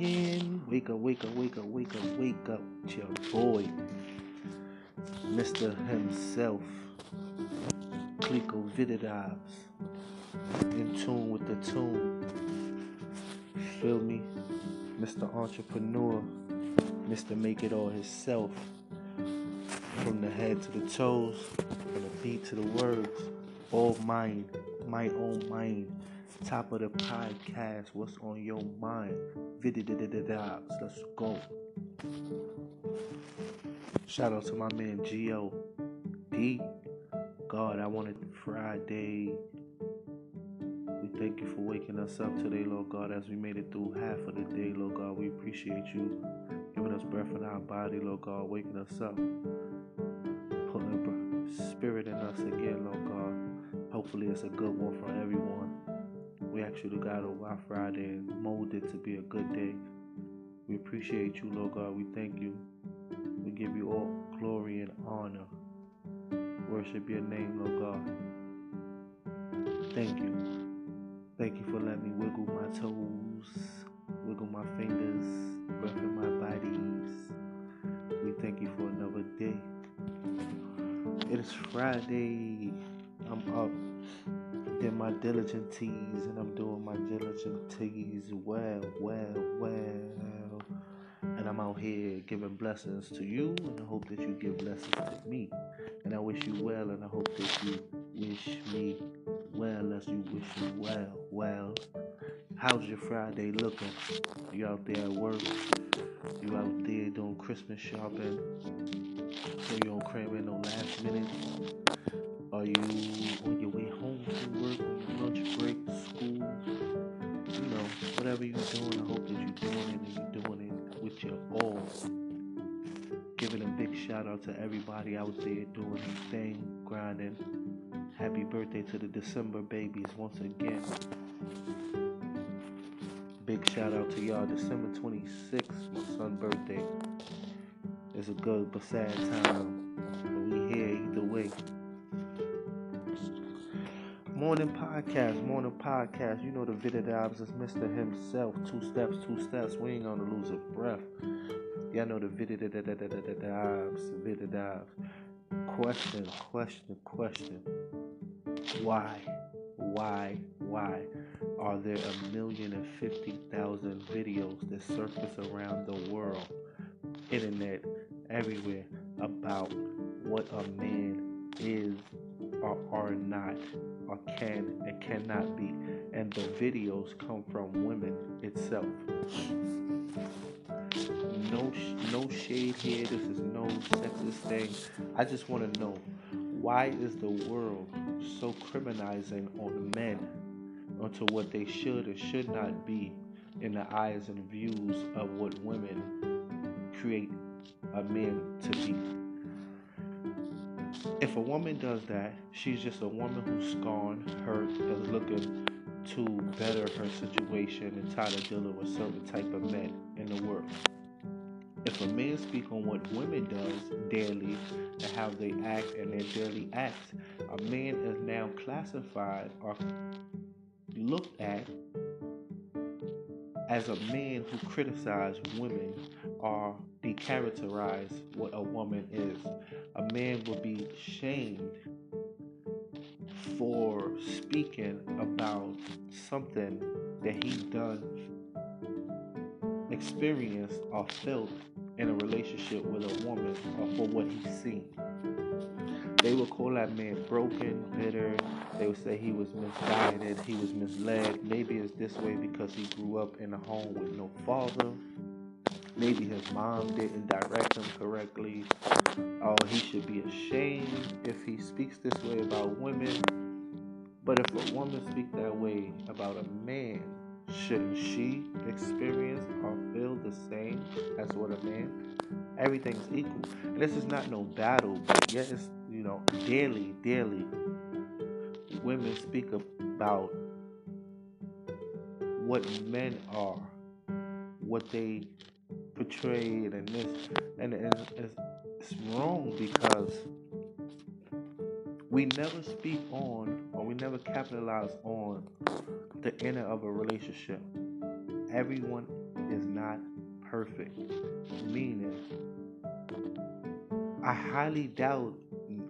again. Wake up, wake up, wake up, wake up, wake up. Your boy, Mr. himself, Clico Vididavs. In tune with the tune. Feel me? Mr. Entrepreneur, Mr. Make It All Himself. From the head to the toes, from the beat to the words, all mine, my own mind. Top of the podcast, what's on your mind? Vididididabs, let's go. Shout out to my man Gio D. God, I wanted Friday. We thank you for waking us up today, Lord God, as we made it through half of the day, Lord God. We appreciate you giving us breath in our body, Lord God, waking us up, putting spirit in us again, Lord God. Hopefully, it's a good one for everyone. We ask you to guide over our Friday and mold it to be a good day. We appreciate you, Lord God. We thank you. We give you all glory and honor. Worship your name, Lord God. Thank you. Thank you for letting me wiggle my toes, wiggle my fingers, breath in my bodies. We thank you for another day. It is Friday. I'm up did my diligent teas and I'm doing my diligent teas well, well, well. And I'm out here giving blessings to you and I hope that you give blessings to me. And I wish you well and I hope that you wish me well as you wish me well. Well, how's your Friday looking? You out there at work? You out there doing Christmas shopping? So you don't cram in no last minute? Are you on your way whatever you're doing, I hope that you're doing it and you're doing it with your all. Giving a big shout out to everybody out there doing their thing, grinding. Happy birthday to the December babies once again. Big shout out to y'all. December 26th, my son's birthday. It's a good but sad time. But we here either way. Morning podcast, morning podcast. You know the Vididabs is Mr. Himself. Two steps, two steps. We ain't gonna lose a breath. Y'all know the Vididabs, Vididabs. Question, question, question. Why, why, why are there a million and fifty thousand videos that surface around the world, internet, everywhere about what a man is or are not or can and cannot be. And the videos come from women itself. No no shade here this is no sexist thing. I just want to know why is the world so criminalizing on men onto what they should or should not be in the eyes and views of what women create a man to be if a woman does that, she's just a woman who's scorned, hurt, and looking to better her situation and tired of dealing with certain type of men in the world. If a man speak on what women does daily and how they act and their daily acts, a man is now classified or looked at as a man who criticizes women or decharacterize what a woman is. A man will be shamed for speaking about something that he done experienced or felt in a relationship with a woman or for what he's seen. They would call that man broken, bitter. They would say he was misguided, he was misled. Maybe it's this way because he grew up in a home with no father. Maybe his mom didn't direct him correctly. Oh, he should be ashamed if he speaks this way about women. But if a woman speaks that way about a man, shouldn't she experience or feel the same as what a man? Everything's equal. And this is not no battle, but yes, you know, daily, daily, women speak about what men are, what they portrayed, and this, and it's, it's, it's wrong because we never speak on or we never capitalize on the inner of a relationship. Everyone is not perfect. Meaning, I highly doubt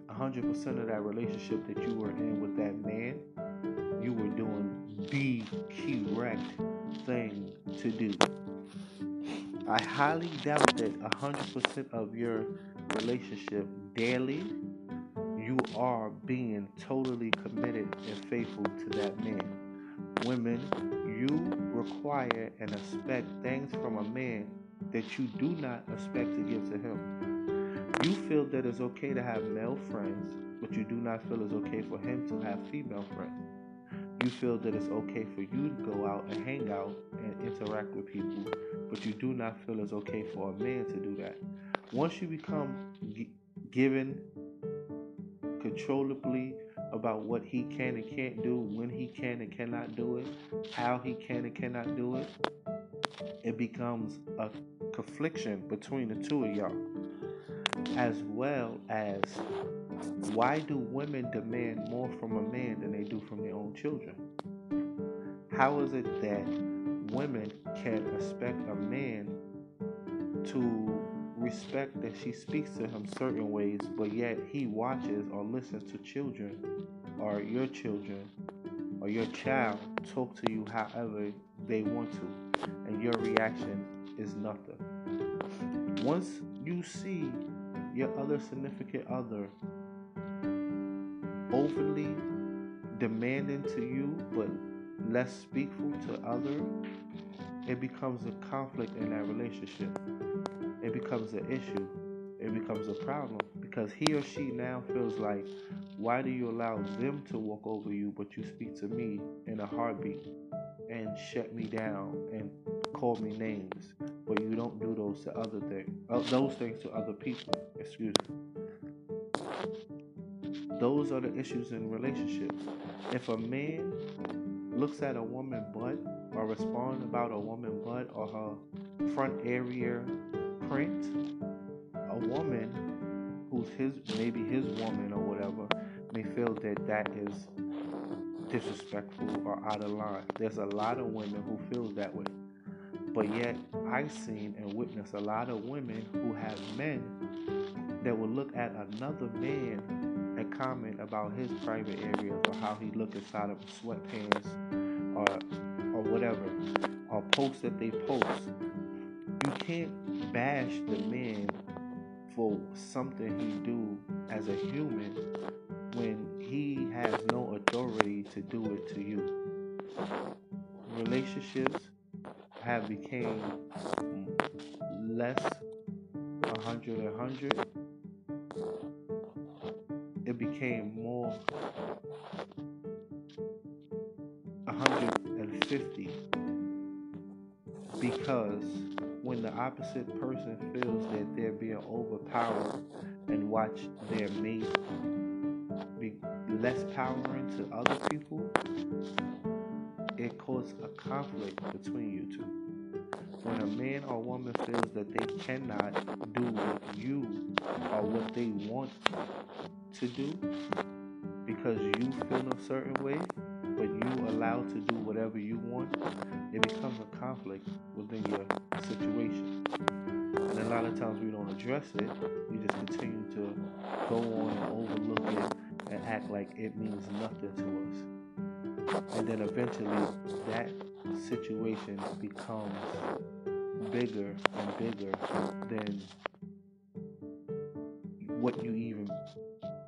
100% of that relationship that you were in with that man, you were doing the correct thing to do. I highly doubt that 100% of your relationship daily, you are being totally committed and faithful to that man. Women, you require and expect things from a man that you do not expect to give to him. You feel that it's okay to have male friends, but you do not feel it's okay for him to have female friends. You feel that it's okay for you to go out and hang out and interact with people, but you do not feel it's okay for a man to do that. Once you become g- given controllably about what he can and can't do, when he can and cannot do it, how he can and cannot do it, it becomes a confliction between the two of y'all. As well as why do women demand more from a man than they do from their own children? How is it that women can expect a man to respect that she speaks to him certain ways, but yet he watches or listens to children or your children or your child talk to you however they want to, and your reaction is nothing. Once you see your other significant other overly demanding to you but less speakful to other, it becomes a conflict in that relationship it becomes an issue. It becomes a problem because he or she now feels like, why do you allow them to walk over you, but you speak to me in a heartbeat and shut me down and call me names, but you don't do those to other things, uh, those things to other people. Excuse me. Those are the issues in relationships. If a man looks at a woman butt or respond about a woman butt or her front area print, a woman who's his, maybe his woman or whatever, may feel that that is disrespectful or out of line. There's a lot of women who feel that way. But yet, I've seen and witnessed a lot of women who have men that will look at another man and comment about his private area or how he look inside of sweatpants or or whatever, or posts that they post. You can't bash the man for something he do as a human when he has no authority to do it to you. Relationships have became less a hundred a hundred. It became more hundred and fifty because when the opposite person feels that they're being overpowered and watch their mate be less powering to other people, it causes a conflict between you two. When a man or woman feels that they cannot do what you or what they want to do because you feel a certain way, but you allow to do whatever you want, it becomes a conflict within your situation. And a lot of times we don't address it. We just continue to go on and overlook it and act like it means nothing to us. And then eventually that situation becomes bigger and bigger than what you even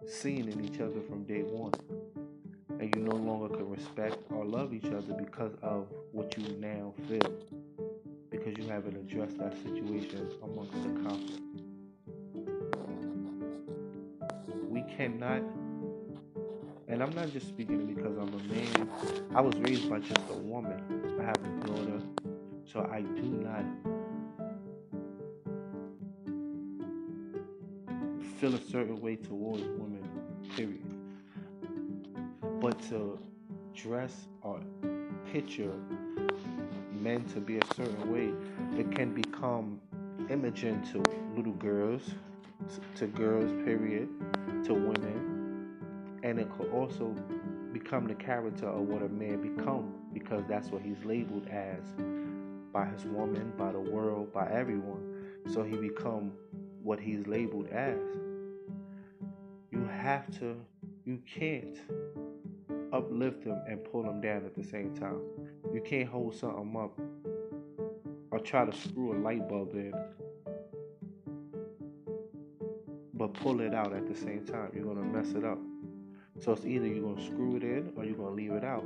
seen in each other from day one and you no longer can respect or love each other because of what you now feel because you haven't addressed that situation amongst the conflict. We cannot, and I'm not just speaking because I'm a man. I was raised by just a woman. I have a daughter, so I do not feel a certain way towards women, period. But to dress or picture men to be a certain way, it can become imaging to little girls, to girls, period, to women, and it could also become the character of what a man become because that's what he's labeled as by his woman, by the world, by everyone. So he become what he's labeled as. Have to, you can't uplift them and pull them down at the same time. You can't hold something up or try to screw a light bulb in, but pull it out at the same time. You're gonna mess it up. So it's either you're gonna screw it in or you're gonna leave it out.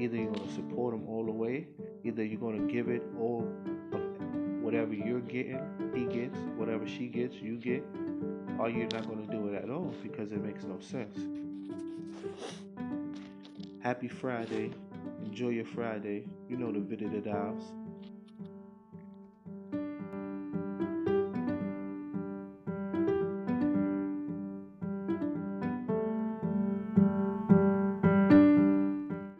Either you're gonna support them all the way, either you're gonna give it all whatever you're getting, he gets, whatever she gets, you get, or you're not gonna do it at all because it makes no sense. Happy Friday. Enjoy your Friday. You know the video that dials.